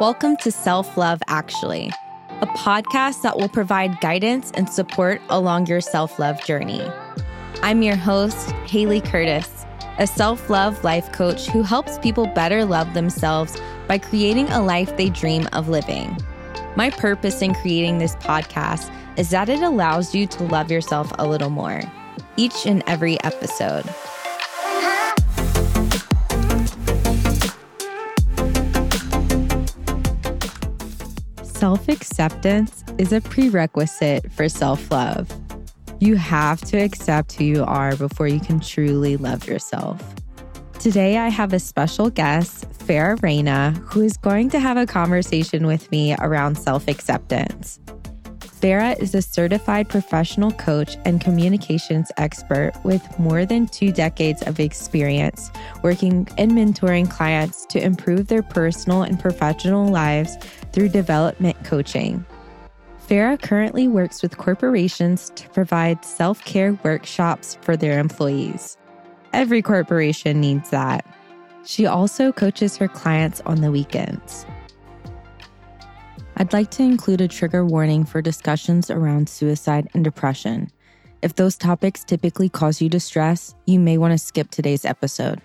Welcome to Self Love Actually, a podcast that will provide guidance and support along your self love journey. I'm your host, Haley Curtis, a self love life coach who helps people better love themselves by creating a life they dream of living. My purpose in creating this podcast is that it allows you to love yourself a little more, each and every episode. Self acceptance is a prerequisite for self love. You have to accept who you are before you can truly love yourself. Today, I have a special guest, Farah Reyna, who is going to have a conversation with me around self acceptance. Farah is a certified professional coach and communications expert with more than two decades of experience working and mentoring clients to improve their personal and professional lives through development coaching. Farah currently works with corporations to provide self care workshops for their employees. Every corporation needs that. She also coaches her clients on the weekends. I'd like to include a trigger warning for discussions around suicide and depression. If those topics typically cause you distress, you may want to skip today's episode.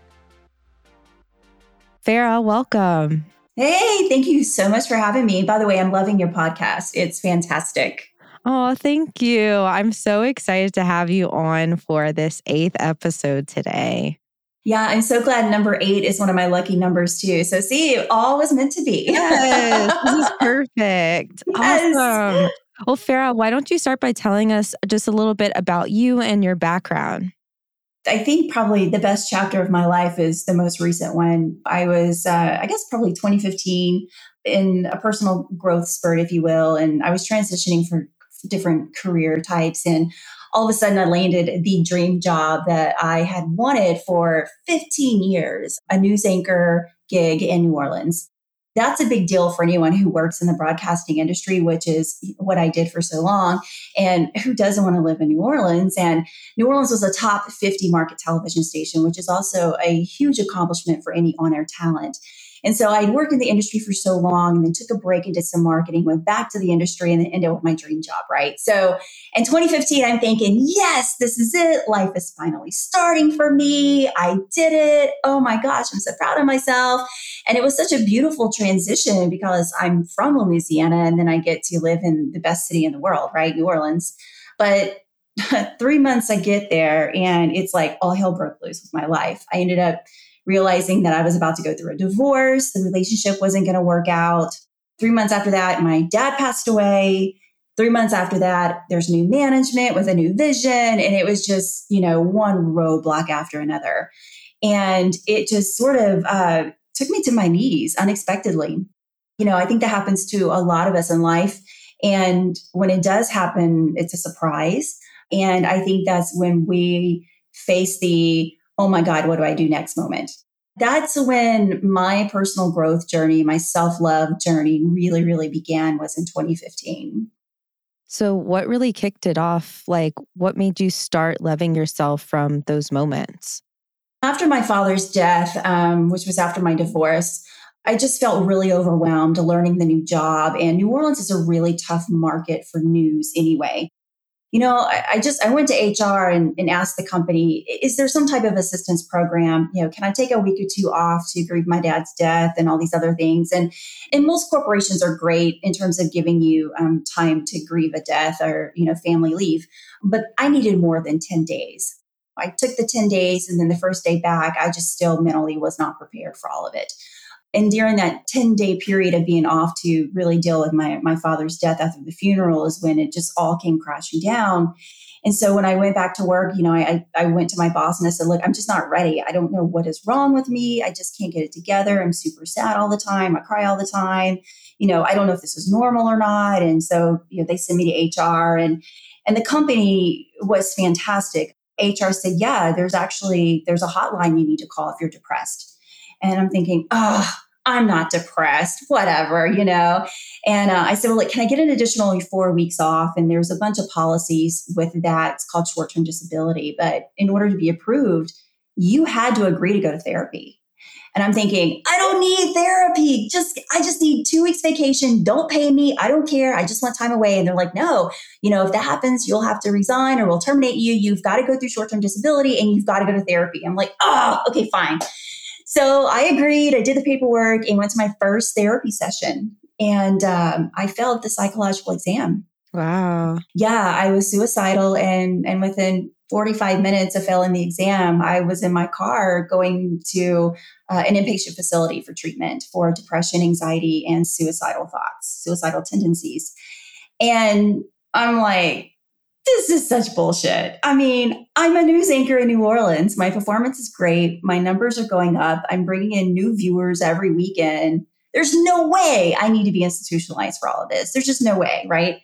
Farah, welcome. Hey, thank you so much for having me. By the way, I'm loving your podcast. It's fantastic. Oh, thank you. I'm so excited to have you on for this eighth episode today. Yeah, I'm so glad number eight is one of my lucky numbers too. So, see, all was meant to be. yes, this is perfect. Yes. Awesome. Well, Farah, why don't you start by telling us just a little bit about you and your background? I think probably the best chapter of my life is the most recent one. I was, uh, I guess, probably 2015 in a personal growth spurt, if you will. And I was transitioning for different career types. And all of a sudden I landed the dream job that I had wanted for 15 years, a news anchor gig in New Orleans. That's a big deal for anyone who works in the broadcasting industry, which is what I did for so long. And who doesn't want to live in New Orleans? And New Orleans was a top 50 market television station, which is also a huge accomplishment for any on air talent. And so I'd worked in the industry for so long and then took a break and did some marketing, went back to the industry and then ended up with my dream job, right? So in 2015, I'm thinking, yes, this is it. Life is finally starting for me. I did it. Oh my gosh, I'm so proud of myself. And it was such a beautiful transition because I'm from Louisiana and then I get to live in the best city in the world, right? New Orleans. But three months I get there and it's like all hell broke loose with my life. I ended up realizing that I was about to go through a divorce. The relationship wasn't going to work out. Three months after that, my dad passed away. Three months after that, there's new management with a new vision. And it was just, you know, one roadblock after another. And it just sort of uh, took me to my knees unexpectedly. You know, I think that happens to a lot of us in life. And when it does happen, it's a surprise. And I think that's when we face the oh my God, what do I do next moment? That's when my personal growth journey, my self love journey really, really began was in 2015. So, what really kicked it off? Like, what made you start loving yourself from those moments? After my father's death, um, which was after my divorce, I just felt really overwhelmed learning the new job. And New Orleans is a really tough market for news anyway you know, I, I, just I went to HR and, and asked the company, is there some type of assistance program? You know, can I take a week or two off to grieve my dad's death and all these other things? And and most corporations are great in terms of giving you um, time to grieve a death or you know family leave, but I needed more than ten days. I took the 10 days and then the first day back, I just still mentally was not prepared for all of it. And during that 10 day period of being off to really deal with my, my father's death after the funeral is when it just all came crashing down. And so when I went back to work, you know, I, I went to my boss and I said, look, I'm just not ready. I don't know what is wrong with me. I just can't get it together. I'm super sad all the time. I cry all the time. You know, I don't know if this is normal or not. And so, you know, they sent me to HR and, and the company was fantastic. HR said, yeah, there's actually, there's a hotline you need to call if you're depressed. And I'm thinking, oh, I'm not depressed, whatever, you know. And uh, I said, well, like, can I get an additional four weeks off? And there's a bunch of policies with that. It's called short term disability. But in order to be approved, you had to agree to go to therapy. And I'm thinking, I don't need therapy. Just, I just need two weeks vacation. Don't pay me. I don't care. I just want time away. And they're like, no, you know, if that happens, you'll have to resign or we'll terminate you. You've got to go through short term disability and you've got to go to therapy. I'm like, oh, okay, fine. So I agreed. I did the paperwork and went to my first therapy session. And um, I failed the psychological exam. Wow. Yeah, I was suicidal. And, and within 45 minutes of failing the exam, I was in my car going to uh, an inpatient facility for treatment for depression, anxiety, and suicidal thoughts, suicidal tendencies. And I'm like, this is such bullshit. I mean, I'm a news anchor in New Orleans. My performance is great. My numbers are going up. I'm bringing in new viewers every weekend. There's no way I need to be institutionalized for all of this. There's just no way, right?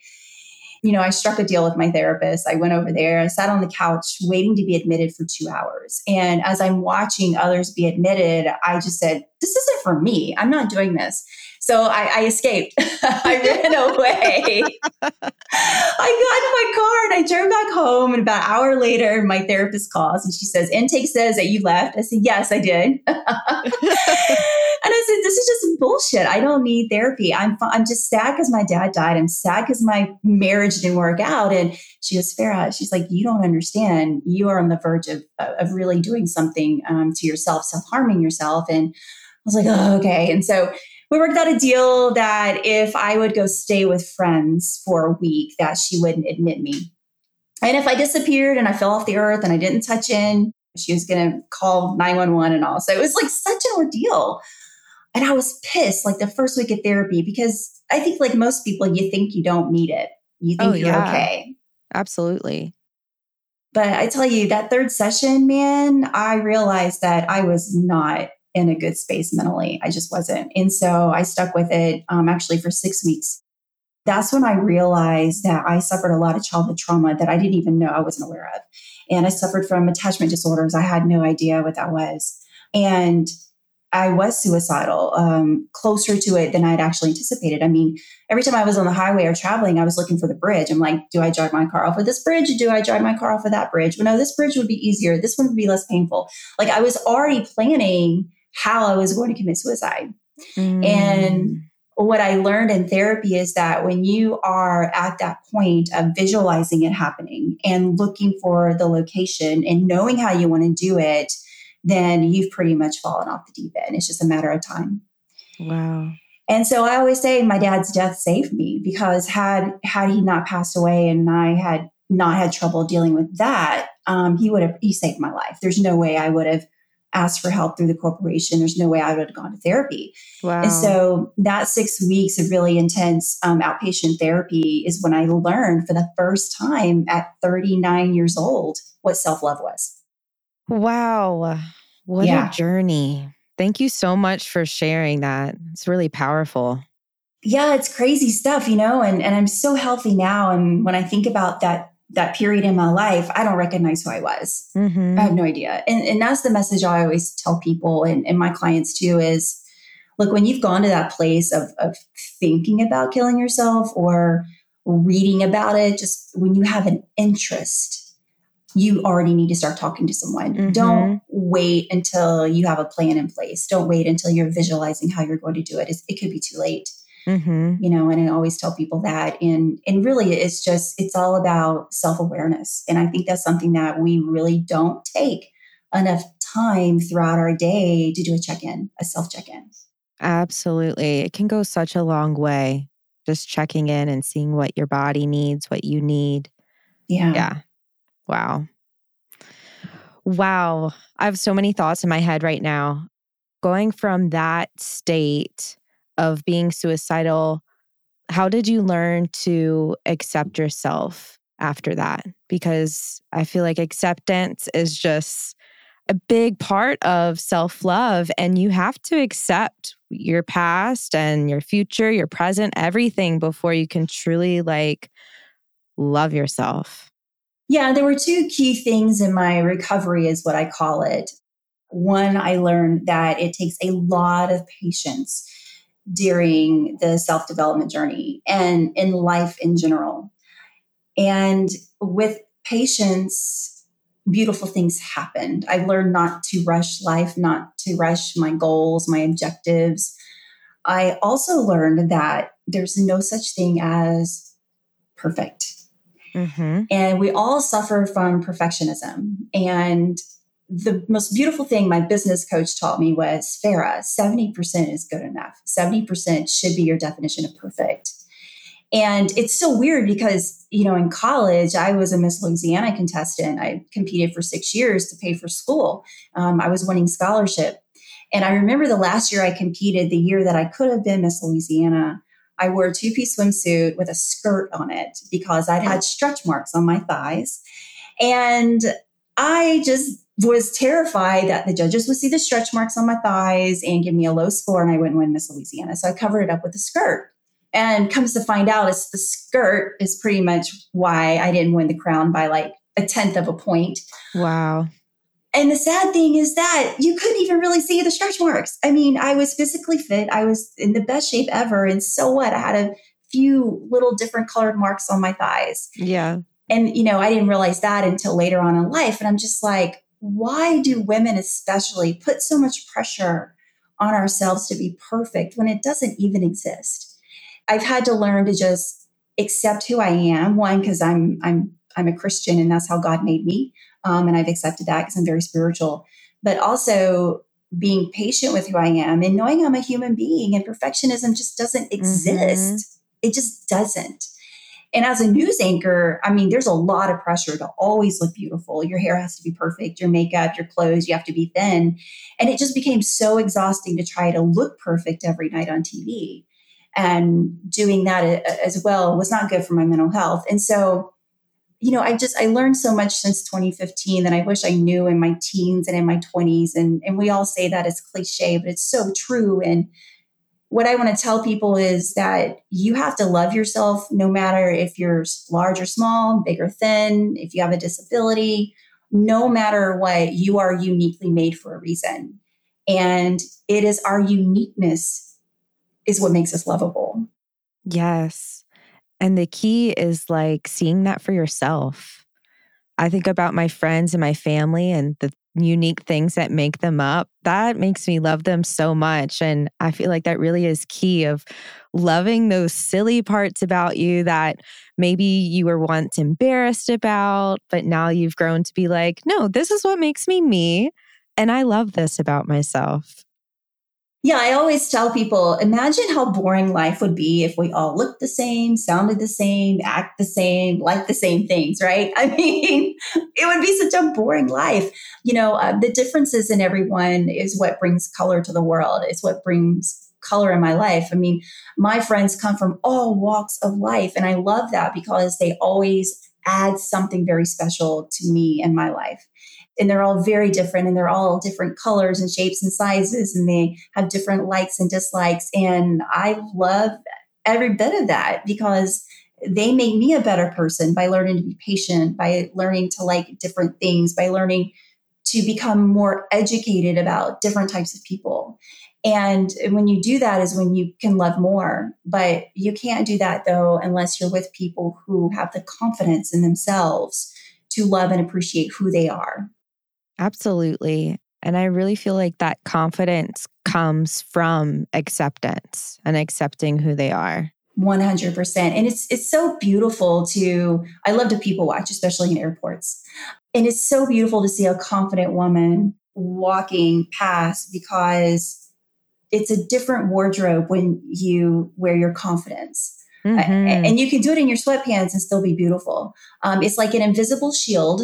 you know, I struck a deal with my therapist. I went over there, I sat on the couch waiting to be admitted for two hours. And as I'm watching others be admitted, I just said, This isn't for me. I'm not doing this. So I, I escaped. I ran away. I got in my car and I drove back home. And about an hour later, my therapist calls and she says, Intake says that you left. I said, Yes, I did. and I said, This is just bullshit. I don't need therapy. I'm, I'm just sad because my dad died. I'm sad because my marriage didn't work out. And she goes, Farah, she's like, You don't understand. You are on the verge of, of really doing something um, to yourself, self harming yourself. And I was like, oh, okay. And so we worked out a deal that if I would go stay with friends for a week, that she wouldn't admit me. And if I disappeared and I fell off the earth and I didn't touch in, she was going to call 911 and all. So it was like such an ordeal. And I was pissed like the first week of therapy because I think, like most people, you think you don't need it. You think oh, you're yeah. okay. Absolutely. But I tell you, that third session, man, I realized that I was not in a good space mentally. I just wasn't. And so I stuck with it um, actually for six weeks. That's when I realized that I suffered a lot of childhood trauma that I didn't even know I wasn't aware of. And I suffered from attachment disorders. I had no idea what that was. And I was suicidal, um, closer to it than I'd actually anticipated. I mean, every time I was on the highway or traveling, I was looking for the bridge. I'm like, do I drive my car off of this bridge? Do I drive my car off of that bridge? Well, no, this bridge would be easier. This one would be less painful. Like I was already planning how I was going to commit suicide. Mm. And what I learned in therapy is that when you are at that point of visualizing it happening and looking for the location and knowing how you want to do it, then you've pretty much fallen off the deep end. It's just a matter of time. Wow. And so I always say my dad's death saved me because had had he not passed away and I had not had trouble dealing with that, um, he would have he saved my life. There's no way I would have asked for help through the corporation. There's no way I would have gone to therapy. Wow. And so that six weeks of really intense um, outpatient therapy is when I learned for the first time at 39 years old what self love was. Wow. What yeah. a journey. Thank you so much for sharing that. It's really powerful. Yeah, it's crazy stuff, you know, and, and I'm so healthy now. And when I think about that that period in my life, I don't recognize who I was. Mm-hmm. I have no idea. And, and that's the message I always tell people and, and my clients too is look, when you've gone to that place of, of thinking about killing yourself or reading about it, just when you have an interest, you already need to start talking to someone. Mm-hmm. Don't wait until you have a plan in place. Don't wait until you're visualizing how you're going to do it. It's, it could be too late. Mm-hmm. You know, and I always tell people that. And and really it's just it's all about self-awareness. And I think that's something that we really don't take enough time throughout our day to do a check-in, a self-check-in. Absolutely. It can go such a long way. Just checking in and seeing what your body needs, what you need. Yeah. Yeah. Wow. Wow. I have so many thoughts in my head right now. Going from that state of being suicidal, how did you learn to accept yourself after that? Because I feel like acceptance is just a big part of self love, and you have to accept your past and your future, your present, everything before you can truly like love yourself. Yeah, there were two key things in my recovery, is what I call it. One, I learned that it takes a lot of patience during the self development journey and in life in general. And with patience, beautiful things happened. I learned not to rush life, not to rush my goals, my objectives. I also learned that there's no such thing as perfect. Mm-hmm. And we all suffer from perfectionism. And the most beautiful thing my business coach taught me was Farah, 70% is good enough. 70% should be your definition of perfect. And it's so weird because, you know, in college, I was a Miss Louisiana contestant. I competed for six years to pay for school. Um, I was winning scholarship. And I remember the last year I competed, the year that I could have been Miss Louisiana, I wore a two piece swimsuit with a skirt on it because I'd had stretch marks on my thighs. And I just was terrified that the judges would see the stretch marks on my thighs and give me a low score and I wouldn't win Miss Louisiana. So I covered it up with a skirt. And comes to find out, it's the skirt is pretty much why I didn't win the crown by like a tenth of a point. Wow. And the sad thing is that you couldn't even really see the stretch marks. I mean, I was physically fit, I was in the best shape ever. And so what? I had a few little different colored marks on my thighs. Yeah. And, you know, I didn't realize that until later on in life. And I'm just like, why do women especially put so much pressure on ourselves to be perfect when it doesn't even exist? I've had to learn to just accept who I am. One, because I'm I'm I'm a Christian and that's how God made me, um, and I've accepted that because I'm very spiritual. But also being patient with who I am and knowing I'm a human being and perfectionism just doesn't mm-hmm. exist. Mm-hmm. It just doesn't. And as a news anchor, I mean, there's a lot of pressure to always look beautiful. Your hair has to be perfect, your makeup, your clothes, you have to be thin. And it just became so exhausting to try to look perfect every night on TV and doing that uh, uh, as well was not good for my mental health. And so, you know, I just I learned so much since 2015 that I wish I knew in my teens and in my 20s. And and we all say that it's cliche, but it's so true. And what I want to tell people is that you have to love yourself no matter if you're large or small, big or thin, if you have a disability, no matter what, you are uniquely made for a reason. And it is our uniqueness is what makes us lovable. Yes. And the key is like seeing that for yourself. I think about my friends and my family and the unique things that make them up. That makes me love them so much. And I feel like that really is key of loving those silly parts about you that maybe you were once embarrassed about, but now you've grown to be like, no, this is what makes me me. And I love this about myself. Yeah, I always tell people imagine how boring life would be if we all looked the same, sounded the same, act the same, like the same things, right? I mean, it would be such a boring life. You know, uh, the differences in everyone is what brings color to the world, it's what brings color in my life. I mean, my friends come from all walks of life, and I love that because they always add something very special to me and my life and they're all very different and they're all different colors and shapes and sizes and they have different likes and dislikes and i love every bit of that because they make me a better person by learning to be patient by learning to like different things by learning to become more educated about different types of people. And when you do that is when you can love more but you can't do that though unless you're with people who have the confidence in themselves to love and appreciate who they are Absolutely. And I really feel like that confidence comes from acceptance and accepting who they are. 100%. And it's it's so beautiful to I love to people watch especially in airports. And it's so beautiful to see a confident woman walking past because it's a different wardrobe when you wear your confidence. Mm-hmm. And you can do it in your sweatpants and still be beautiful. Um, it's like an invisible shield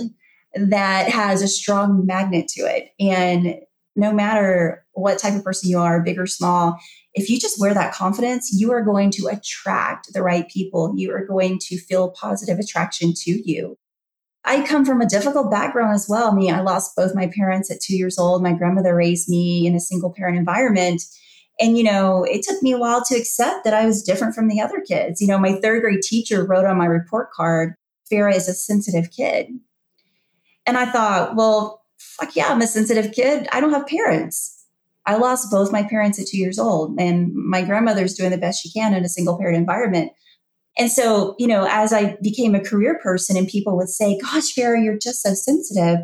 that has a strong magnet to it. And no matter what type of person you are, big or small, if you just wear that confidence, you are going to attract the right people. You are going to feel positive attraction to you. I come from a difficult background as well. I mean, I lost both my parents at two years old. My grandmother raised me in a single parent environment. And, you know, it took me a while to accept that I was different from the other kids. You know, my third grade teacher wrote on my report card, Farah is a sensitive kid. And I thought, well, fuck yeah, I'm a sensitive kid. I don't have parents. I lost both my parents at two years old, and my grandmother's doing the best she can in a single parent environment. And so, you know, as I became a career person and people would say, Gosh, Farah, you're just so sensitive.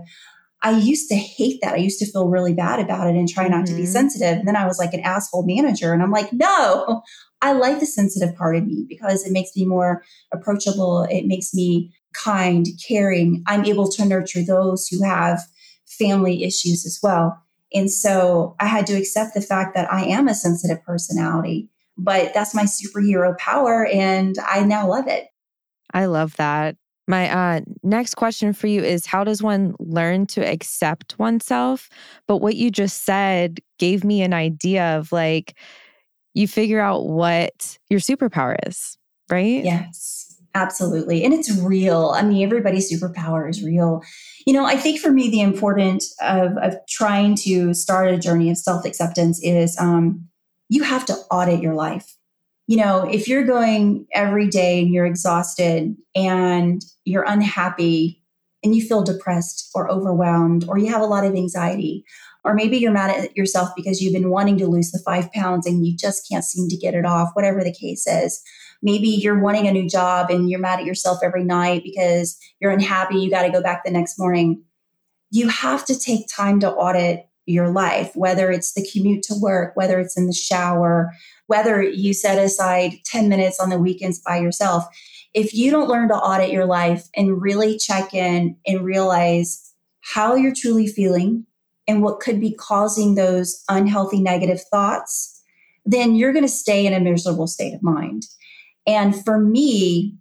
I used to hate that. I used to feel really bad about it and try not mm-hmm. to be mm-hmm. sensitive. And then I was like an asshole manager. And I'm like, no, I like the sensitive part of me because it makes me more approachable. It makes me kind, caring. I'm able to nurture those who have family issues as well. And so I had to accept the fact that I am a sensitive personality, but that's my superhero power. And I now love it. I love that. My uh, next question for you is How does one learn to accept oneself? But what you just said gave me an idea of like, you figure out what your superpower is, right? Yes, absolutely. And it's real. I mean, everybody's superpower is real. You know, I think for me, the important of, of trying to start a journey of self acceptance is um, you have to audit your life you know, if you're going every day and you're exhausted and you're unhappy and you feel depressed or overwhelmed or you have a lot of anxiety, or maybe you're mad at yourself because you've been wanting to lose the five pounds and you just can't seem to get it off, whatever the case is. Maybe you're wanting a new job and you're mad at yourself every night because you're unhappy, you got to go back the next morning. You have to take time to audit your life, whether it's the commute to work, whether it's in the shower, whether you set aside 10 minutes on the weekends by yourself. If you don't learn to audit your life and really check in and realize how you're truly feeling and what could be causing those unhealthy negative thoughts, then you're going to stay in a miserable state of mind. And for me,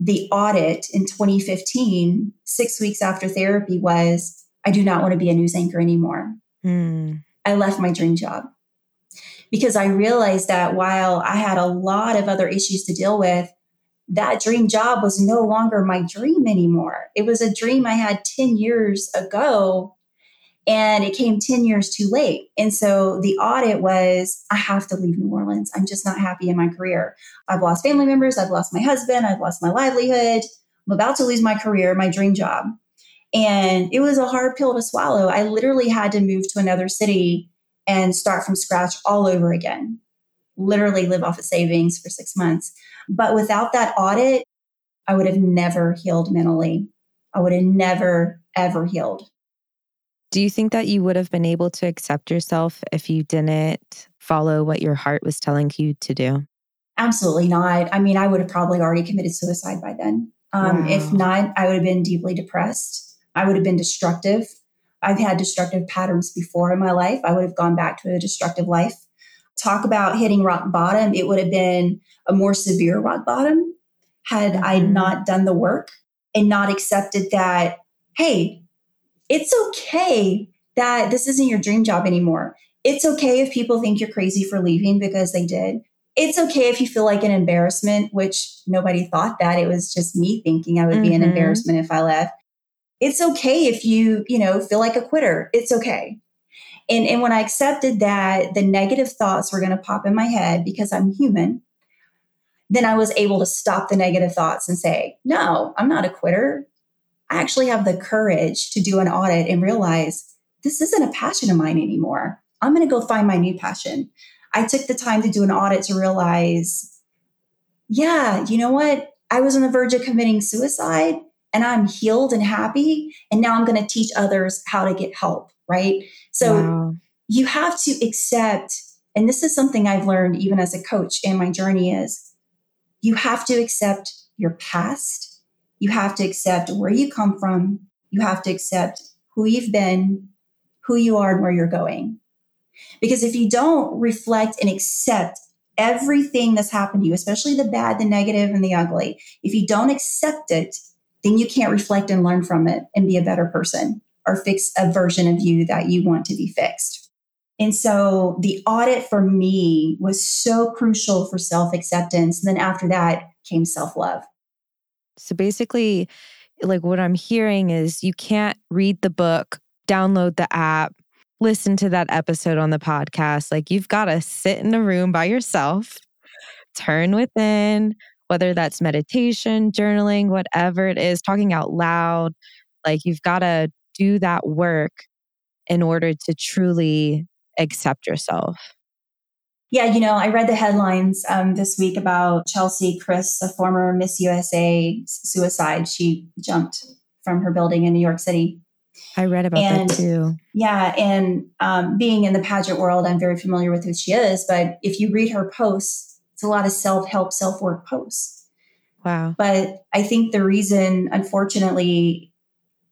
the audit in 2015, six weeks after therapy, was I do not want to be a news anchor anymore. Mm. I left my dream job because I realized that while I had a lot of other issues to deal with, that dream job was no longer my dream anymore. It was a dream I had 10 years ago and it came 10 years too late. And so the audit was I have to leave New Orleans. I'm just not happy in my career. I've lost family members, I've lost my husband, I've lost my livelihood. I'm about to lose my career, my dream job. And it was a hard pill to swallow. I literally had to move to another city and start from scratch all over again. Literally live off of savings for six months. But without that audit, I would have never healed mentally. I would have never, ever healed. Do you think that you would have been able to accept yourself if you didn't follow what your heart was telling you to do? Absolutely not. I mean, I would have probably already committed suicide by then. Um, wow. If not, I would have been deeply depressed. I would have been destructive. I've had destructive patterns before in my life. I would have gone back to a destructive life. Talk about hitting rock bottom. It would have been a more severe rock bottom had mm-hmm. I not done the work and not accepted that, hey, it's okay that this isn't your dream job anymore. It's okay if people think you're crazy for leaving because they did. It's okay if you feel like an embarrassment, which nobody thought that. It was just me thinking I would mm-hmm. be an mm-hmm. embarrassment if I left it's okay if you, you know, feel like a quitter. It's okay. And, and when I accepted that the negative thoughts were going to pop in my head because I'm human, then I was able to stop the negative thoughts and say, no, I'm not a quitter. I actually have the courage to do an audit and realize this isn't a passion of mine anymore. I'm going to go find my new passion. I took the time to do an audit to realize, yeah, you know what? I was on the verge of committing suicide and I'm healed and happy. And now I'm going to teach others how to get help. Right. So wow. you have to accept, and this is something I've learned even as a coach in my journey is you have to accept your past. You have to accept where you come from. You have to accept who you've been, who you are, and where you're going. Because if you don't reflect and accept everything that's happened to you, especially the bad, the negative, and the ugly, if you don't accept it then you can't reflect and learn from it and be a better person or fix a version of you that you want to be fixed. And so the audit for me was so crucial for self acceptance. And then after that came self love. So basically, like what I'm hearing is you can't read the book, download the app, listen to that episode on the podcast. Like you've got to sit in a room by yourself, turn within, whether that's meditation, journaling, whatever it is, talking out loud. Like you've got to do that work in order to truly accept yourself. Yeah, you know, I read the headlines um, this week about Cheslie Kryst, a former Miss USA suicide. She jumped from her building in New York City. I read about and, that too. Yeah, and um, being in the pageant world, I'm very familiar with who she is. But if you read her posts, it's a lot of self help, self work posts. Wow. But I think the reason, unfortunately,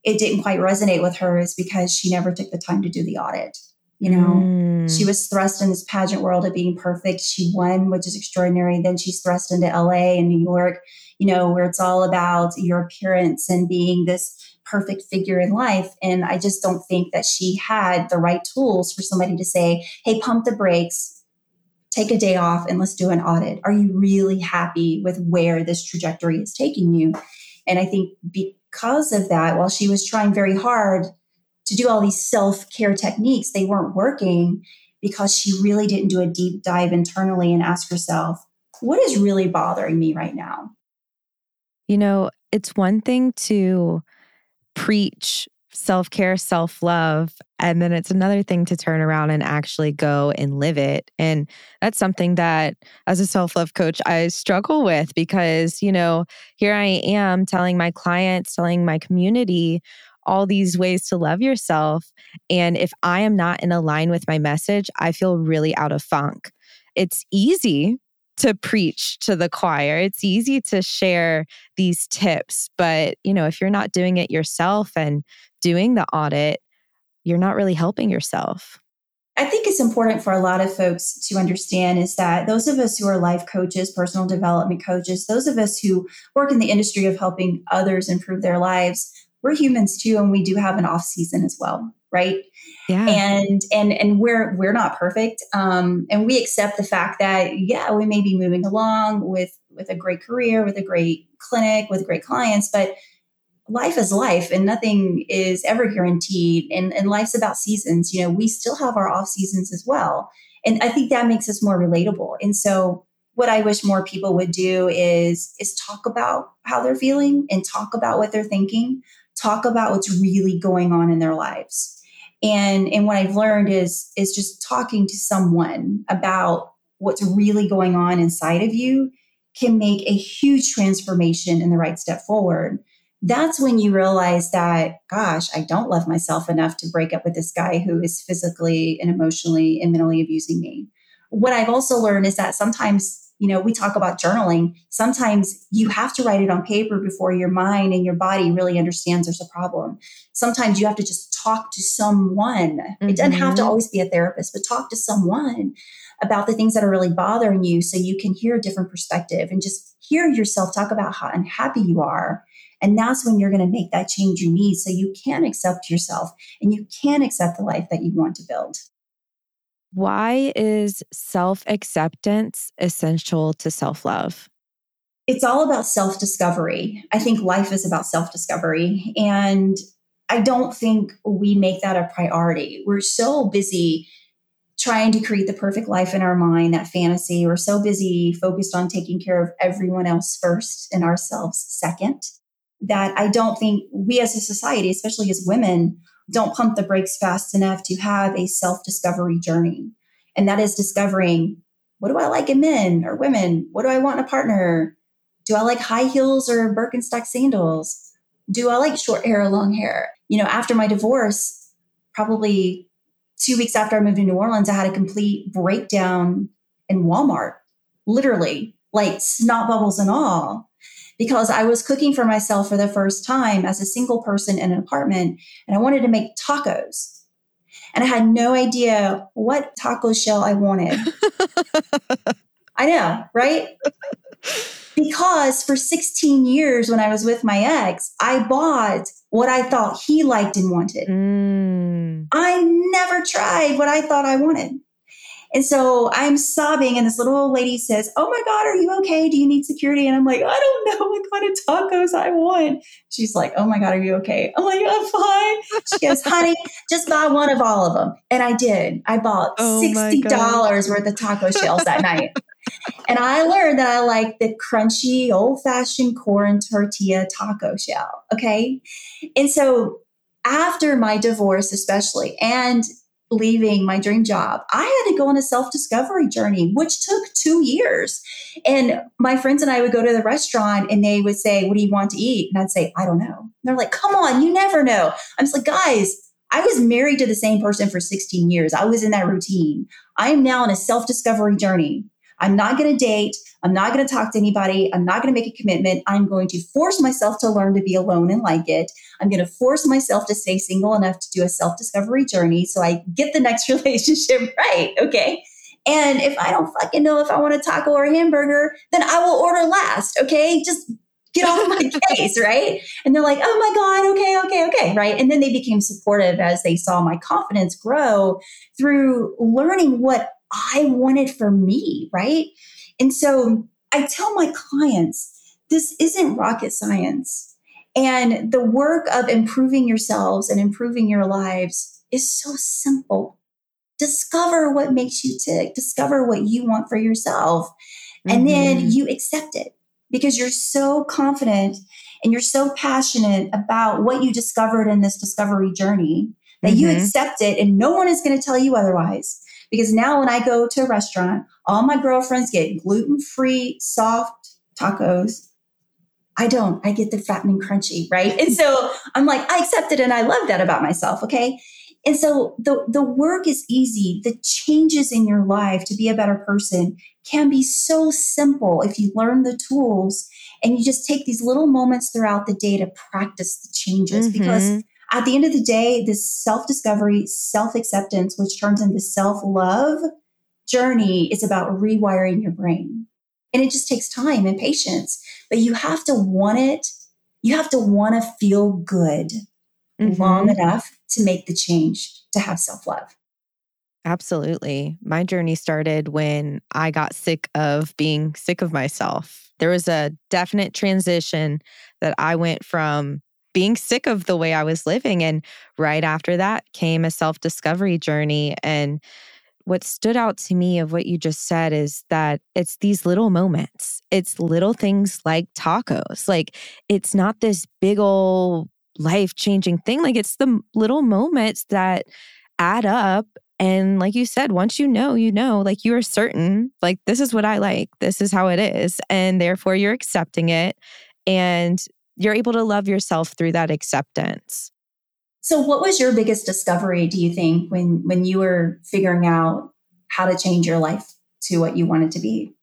it didn't quite resonate with her is because she never took the time to do the audit. You know, mm. she was thrust in this pageant world of being perfect. She won, which is extraordinary. Then she's thrust into LA and New York, you know, where it's all about your appearance and being this perfect figure in life. And I just don't think that she had the right tools for somebody to say, hey, pump the brakes, take a day off, and let's do an audit. Are you really happy with where this trajectory is taking you? And I think because of that, while she was trying very hard to do all these self care techniques, they weren't working because she really didn't do a deep dive internally and ask herself, what is really bothering me right now? You know, it's one thing to preach self care, self love. And then it's another thing to turn around and actually go and live it. And that's something that, as a self love coach, I struggle with because, you know, here I am telling my clients, telling my community all these ways to love yourself. And if I am not in a line with my message, I feel really out of funk. It's easy to preach to the choir. It's easy to share these tips, but you know, if you're not doing it yourself and doing the audit, you're not really helping yourself. I think it's important for a lot of folks to understand is that those of us who are life coaches, personal development coaches, those of us who work in the industry of helping others improve their lives, we're humans too, and we do have an off season as well, right? Yeah. And and and we're we're not perfect. Um, and we accept the fact that yeah, we may be moving along with with a great career, with a great clinic, with great clients, but life is life and nothing is ever guaranteed and, and life's about seasons you know we still have our off seasons as well and i think that makes us more relatable and so what I wish more people would do is is talk about how they're feeling and talk about what they're thinking, talk about what's really going on in their lives. And and what I've learned is is just talking to someone about what's really going on inside of you can make a huge transformation in the right step forward. That's when you realize that, gosh, I don't love myself enough to break up with this guy who is physically and emotionally and mentally abusing me. What I've also learned is that sometimes you know, we talk about journaling. Sometimes you have to write it on paper before your mind and your body really understands there's a problem. Sometimes you have to just talk to someone. Mm-hmm. It doesn't have to mm-hmm. always be a therapist, but talk to someone about the things that are really bothering you so you can hear a different perspective and just hear yourself talk about how unhappy you are. And that's when you're going to make that change you need so you can accept yourself and you can accept the life that you want to build. Why is self acceptance essential to self love? It's all about self discovery. I think life is about self discovery. And I don't think we make that a priority. We're so busy trying to create the perfect life in our mind, that fantasy. We're so busy focused on taking care of everyone else first and ourselves second that I don't think we as a society, especially as women, don't pump the brakes fast enough to have a self discovery journey. And that is discovering what do I like in men or women? What do I want in a partner? Do I like high heels or Birkenstock sandals? Do I like short hair or long hair? You know, after my divorce, probably two weeks after I moved to New Orleans, I had a complete breakdown in Walmart, literally, like snot bubbles and all because I was cooking for myself for the first time as a single person in an apartment and I wanted to make tacos. And I had no idea what taco shell I wanted. I know, right? Because for 16 years when I was with my ex, I bought what I thought he liked and wanted. Mm. I never tried what I thought I wanted. And so I'm sobbing, and this little old lady says, Oh my God, are you okay? Do you need security? And I'm like, I don't know what kind of tacos I want. She's like, Oh my God, are you okay? I'm like, I'm fine. She goes, Honey, just buy one of all of them. And I did. I bought oh $60 worth of taco shells that night. And I learned that I like the crunchy, old fashioned corn tortilla taco shell. Okay. And so after my divorce, especially, and leaving my dream job, I had to go on a self discovery journey, which took two years. And my friends and I would go to the restaurant and they would say, What do you want to eat? And I'd say, I don't know. And they're like, Come on, you never know. I'm just like, Guys, I was married to the same person for 16 years. I was in that routine. I am now on a self discovery journey. I'm not going to date. I'm not going to talk to anybody. I'm not going to make a commitment. I'm going to force myself to learn to be alone and like it. I'm going to force myself to stay single enough to do a self discovery journey so I get the next relationship right. Okay. And if I don't fucking know if I want a taco or a hamburger, then I will order last. Okay. Just get off my case, right? And they're like, oh my God, okay, okay, okay, right? And then they became supportive as they saw my confidence grow through learning what I wanted for me, right? And so I tell my clients, this isn't rocket science. And the work of improving yourselves and improving your lives is so simple. Discover what makes you tick, discover what you want for yourself, and mm-hmm. then you accept it because you're so confident and you're so passionate about what you discovered in this discovery journey that mm-hmm. you accept it and no one is going to tell you otherwise. Because now when I go to a restaurant, all my girlfriends get gluten free, soft tacos. I don't. I get the fattening crunchy, right? And so I'm like, I accept it and I love that about myself. Okay. And so the, the work is easy. The changes in your life to be a better person can be so simple if you learn the tools and you just take these little moments throughout the day to practice the changes mm-hmm. because at the end of the day, this self discovery, self acceptance, which turns into self love journey, is about rewiring your brain. And it just takes time and patience, but you have to want it. You have to want to feel good mm-hmm. long enough to make the change to have self love. Absolutely. My journey started when I got sick of being sick of myself. There was a definite transition that I went from being sick of the way I was living. And right after that came a self discovery journey. And what stood out to me of what you just said is that it's these little moments. It's little things like tacos. Like it's not this big old life changing thing. Like it's the little moments that add up. And like you said, once you know, you know, like you are certain, like this is what I like, this is how it is. And therefore you're accepting it. And you're able to love yourself through that acceptance. So what was your biggest discovery do you think when when you were figuring out how to change your life to what you wanted to be?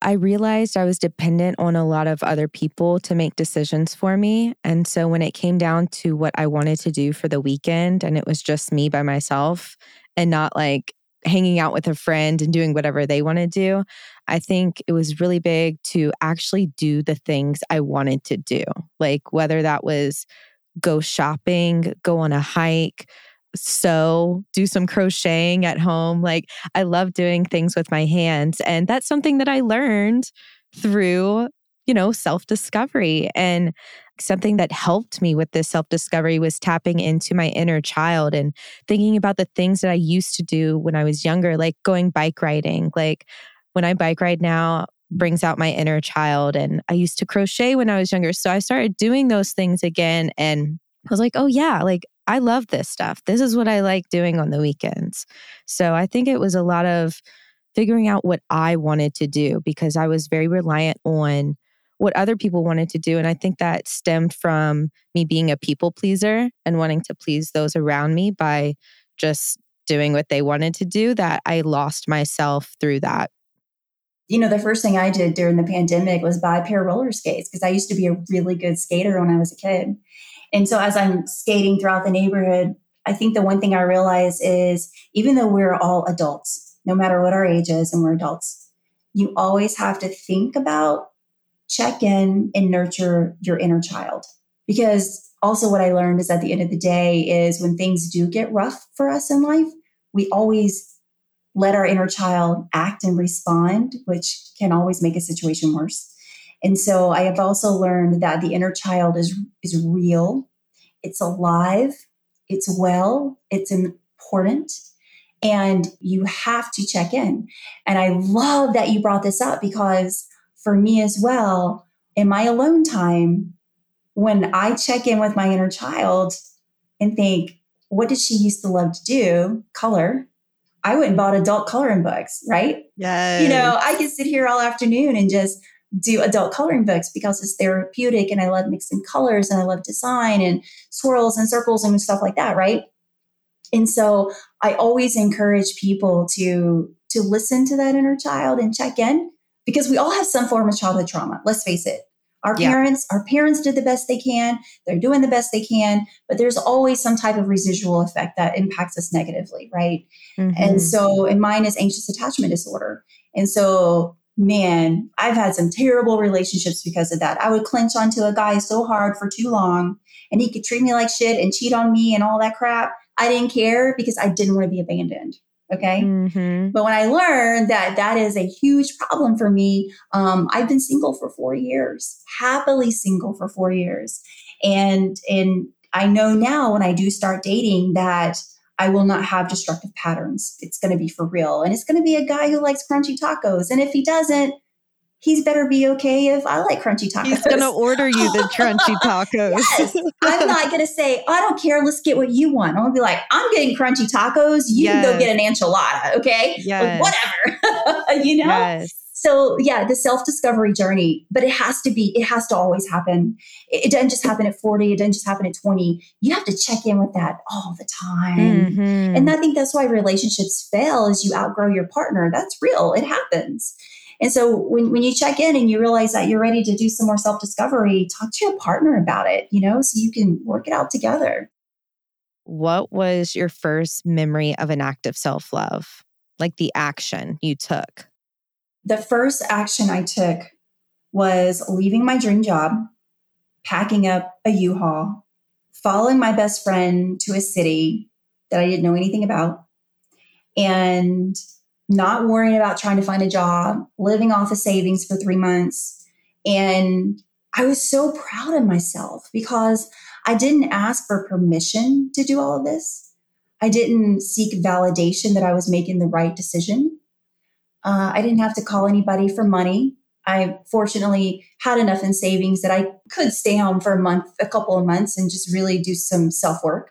I realized I was dependent on a lot of other people to make decisions for me. And so when it came down to what I wanted to do for the weekend, and it was just me by myself and not like hanging out with a friend and doing whatever they want to do. I think it was really big to actually do the things I wanted to do, like whether that was go shopping, go on a hike, sew, do some crocheting at home. Like I love doing things with my hands. And that's something that I learned through, you know, self discovery. And something that helped me with this self discovery was tapping into my inner child and thinking about the things that I used to do when I was younger, like going bike riding. Like when I bike ride now, brings out my inner child. And I used to crochet when I was younger. So I started doing those things again. And I was like, oh, yeah, like I love this stuff. This is what I like doing on the weekends. So I think it was a lot of figuring out what I wanted to do because I was very reliant on what other people wanted to do. And I think that stemmed from me being a people pleaser and wanting to please those around me by just doing what they wanted to do, that I lost myself through that. You know, the first thing I did during the pandemic was buy a pair of roller skates because I used to be a really good skater when I was a kid. And so as I'm skating throughout the neighborhood, I think the one thing I realize is even though we're all adults, no matter what our age is, and we're adults, you always have to think about check in and nurture your inner child. Because also, what I learned is at the end of the day, is when things do get rough for us in life, we always let our inner child act and respond, which can always make a situation worse. And so I have also learned that the inner child is, is real, it's alive, it's well, it's important, and you have to check in. And I love that you brought this up because for me as well, in my alone time, when I check in with my inner child and think, what did she used to love to do? Color. I went and bought adult coloring books, right? Yeah. You know, I could sit here all afternoon and just do adult coloring books because it's therapeutic and I love mixing colors and I love design and swirls and circles and stuff like that, right? And so I always encourage people to to listen to that inner child and check in because we all have some form of childhood trauma. Let's face it. Our yeah. parents, our parents did the best they can. They're doing the best they can, but there's always some type of residual effect that impacts us negatively, right? Mm-hmm. And so, and mine is anxious attachment disorder. And so, man, I've had some terrible relationships because of that. I would clench onto a guy so hard for too long, and he could treat me like shit and cheat on me and all that crap. I didn't care because I didn't want to be abandoned. Okay. Mm-hmm. But when I learned that that is a huge problem for me, um, I've been single for four years, happily single for four years. And, and I know now when I do start dating that I will not have destructive patterns. It's going to be for real. And it's going to be a guy who likes crunchy tacos. And if he doesn't, he's better be okay if I like crunchy tacos. He's going to order you the crunchy tacos. yes. I'm not going to say, I don't care. Let's get what you want. I'm going to be like, I'm getting crunchy tacos. You yes. can go get an enchilada. Okay. Yes. whatever. you know? Yes. So yeah, the self-discovery journey, but it has to be, it has to always happen. It, it, doesn't just happen at 40, it doesn't just happen at 20. You have to check in with that all the time. Mm-hmm. And I think that's why relationships fail is you outgrow your partner. That's real. It happens. And so when, when you check in and you realize that you're ready to do some more self discovery, talk to your partner about it, you know, so you can work it out together. What was your first memory of an act of self love? Like the action you took? The first action I took was leaving my dream job, packing up a U Haul, following my best friend to a city that I didn't know anything about, and not worrying about trying to find a job, living off of savings for three months. And I was so proud of myself because I didn't ask for permission to do all of this. I didn't seek validation that I was making the right decision. Uh, I didn't have to call anybody for money. I fortunately had enough in savings that I could stay home for a month, a couple of months, and just really do some self work.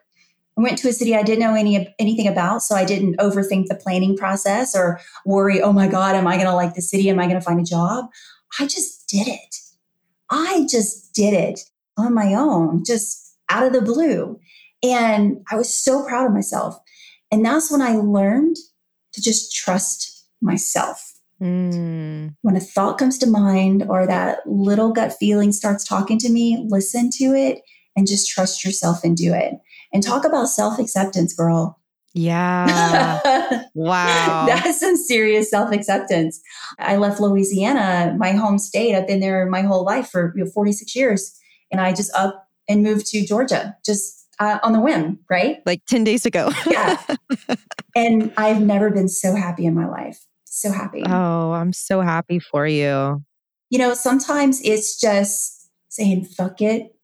I went to a city I didn't know any anything about, so I didn't overthink the planning process or worry, oh my God, am I going to like the city? Am I going to find a job? I just did it. I just did it on my own, just out of the blue. And I was so proud of myself. And that's when I learned to just trust myself. Mm. When a thought comes to mind or that little gut feeling starts talking to me, listen to it and just trust yourself and do it and talk about self acceptance, girl. Yeah. wow. That's some serious self acceptance. I left Louisiana, my home state. I've been there my whole life for you know, 46 years. And I just up and moved to Georgia just uh, on the whim, right? Like 10 days ago. yeah. And I've never been so happy in my life. So happy. Oh, I'm so happy for you. You know, sometimes it's just saying, fuck it.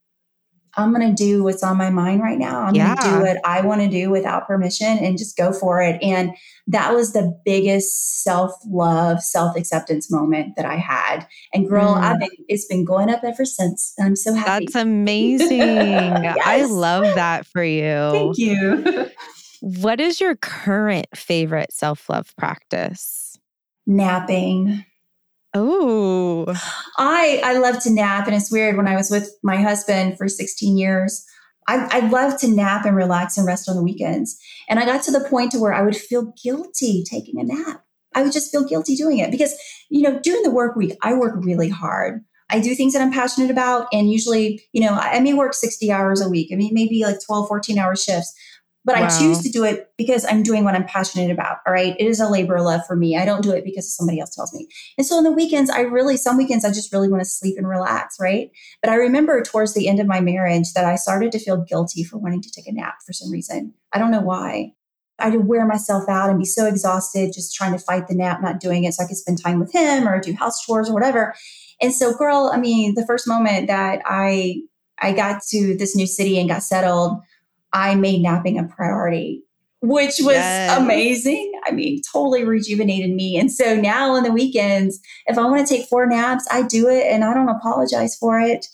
I'm going to do what's on my mind right now. I'm yeah. going to do what I want to do without permission and just go for it. And that was the biggest self love, self acceptance moment that I had. And girl, mm. I've been, it's been going up ever since. I'm so happy. That's amazing. yes. I love that for you. Thank you. what is your current favorite self love practice? Napping. Oh. I I love to nap and it's weird when I was with my husband for 16 years. I, I love to nap and relax and rest on the weekends. And I got to the point to where I would feel guilty taking a nap. I would just feel guilty doing it because, you know, during the work week, I work really hard. I do things that I'm passionate about. And usually, you know, I may work 60 hours a week. I mean, maybe like 12, 14 hour shifts but wow. I choose to do it because I'm doing what I'm passionate about. All right. It is a labor of love for me. I don't do it because somebody else tells me. And so on the weekends, I really, some weekends, I just really want to sleep and relax. Right. But I remember towards the end of my marriage that I started to feel guilty for wanting to take a nap for some reason. I don't know why. I'd wear myself out and be so exhausted just trying to fight the nap, not doing it so I could spend time with him or do house chores or whatever. And so, girl, I mean, the first moment that I I got to this new city and got settled, I made napping a priority, which was yes. amazing. I mean, totally rejuvenated me. And so now on the weekends, if I want to take four naps, I do it and I don't apologize for it.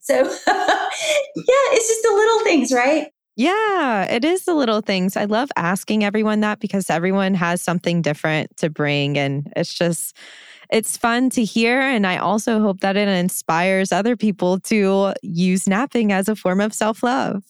So, yeah, it's just the little things, right? Yeah, it is the little things. I love asking everyone that because everyone has something different to bring. And it's just, it's fun to hear. And I also hope that it inspires other people to use napping as a form of self love.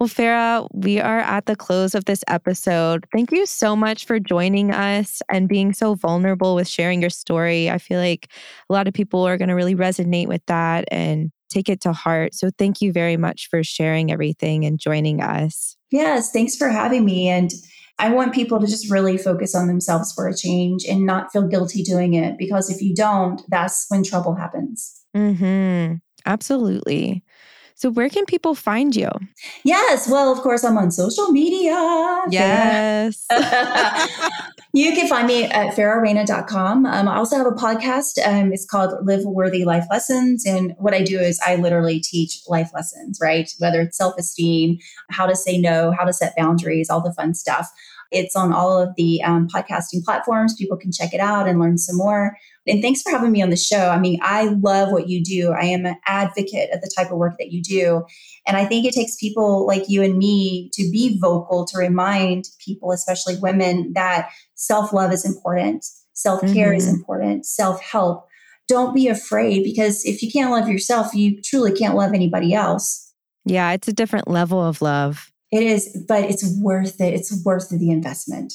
Well, Farah, we are at the close of this episode. Thank you so much for joining us and being so vulnerable with sharing your story. I feel like a lot of people are going to really resonate with that and take it to heart. So, thank you very much for sharing everything and joining us. Yes, thanks for having me. And I want people to just really focus on themselves for a change and not feel guilty doing it because if you don't, that's when trouble happens. Mm-hmm. Absolutely. So, where can people find you? Yes. Well, of course, I'm on social media. Yes. you can find me at farahreina.com. Um, I also have a podcast. Um, it's called Live Worthy Life Lessons. And what I do is I literally teach life lessons, right? Whether it's self esteem, how to say no, how to set boundaries, all the fun stuff. It's on all of the um, podcasting platforms. People can check it out and learn some more. And thanks for having me on the show. I mean, I love what you do. I am an advocate of the type of work that you do. And I think it takes people like you and me to be vocal to remind people, especially women, that self love is important, self care mm-hmm. is important, self help. Don't be afraid because if you can't love yourself, you truly can't love anybody else. Yeah, it's a different level of love. It is, but it's worth it. It's worth the investment.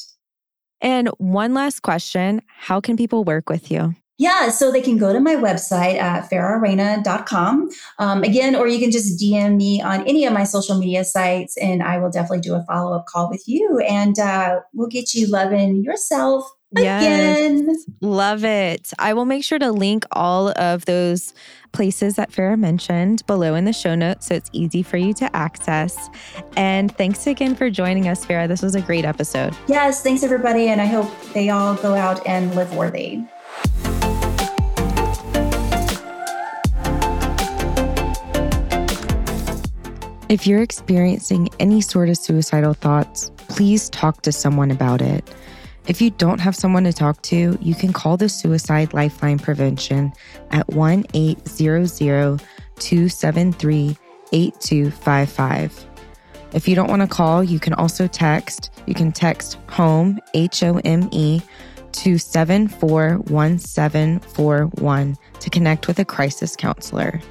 And one last question How can people work with you? Yeah, so they can go to my website at farahreina.com. Um, again, or you can just DM me on any of my social media sites, and I will definitely do a follow up call with you. And uh, we'll get you loving yourself again. Yes, love it. I will make sure to link all of those places that Farah mentioned below in the show notes so it's easy for you to access. And thanks again for joining us, Farah. This was a great episode. Yes, thanks everybody. And I hope they all go out and live worthy. If you're experiencing any sort of suicidal thoughts, please talk to someone about it. If you don't have someone to talk to, you can call the Suicide Lifeline Prevention at 1 800 273 8255. If you don't want to call, you can also text. You can text HOME, H O M E, to 741741 to connect with a crisis counselor.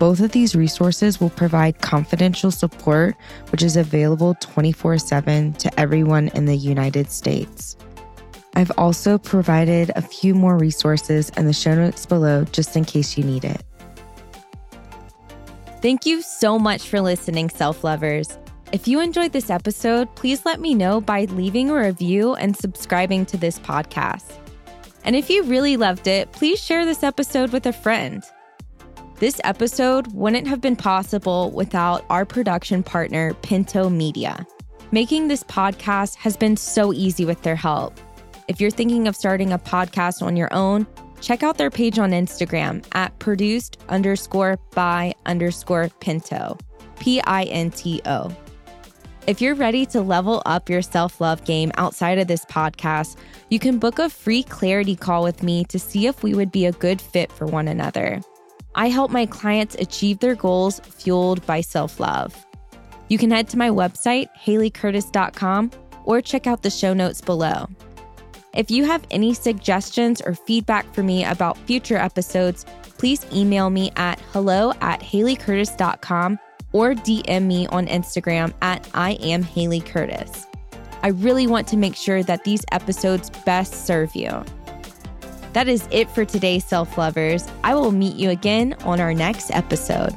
Both of these resources will provide confidential support, which is available 24 7 to everyone in the United States. I've also provided a few more resources in the show notes below just in case you need it. Thank you so much for listening, self lovers. If you enjoyed this episode, please let me know by leaving a review and subscribing to this podcast. And if you really loved it, please share this episode with a friend. This episode wouldn't have been possible without our production partner, Pinto Media. Making this podcast has been so easy with their help. If you're thinking of starting a podcast on your own, check out their page on Instagram at produced underscore by underscore Pinto, P I N T O. If you're ready to level up your self love game outside of this podcast, you can book a free clarity call with me to see if we would be a good fit for one another. I help my clients achieve their goals fueled by self love. You can head to my website, haleycurtis.com, or check out the show notes below. If you have any suggestions or feedback for me about future episodes, please email me at hello at haleycurtis.com or DM me on Instagram at I am Haley Curtis. I really want to make sure that these episodes best serve you. That is it for today, self lovers. I will meet you again on our next episode.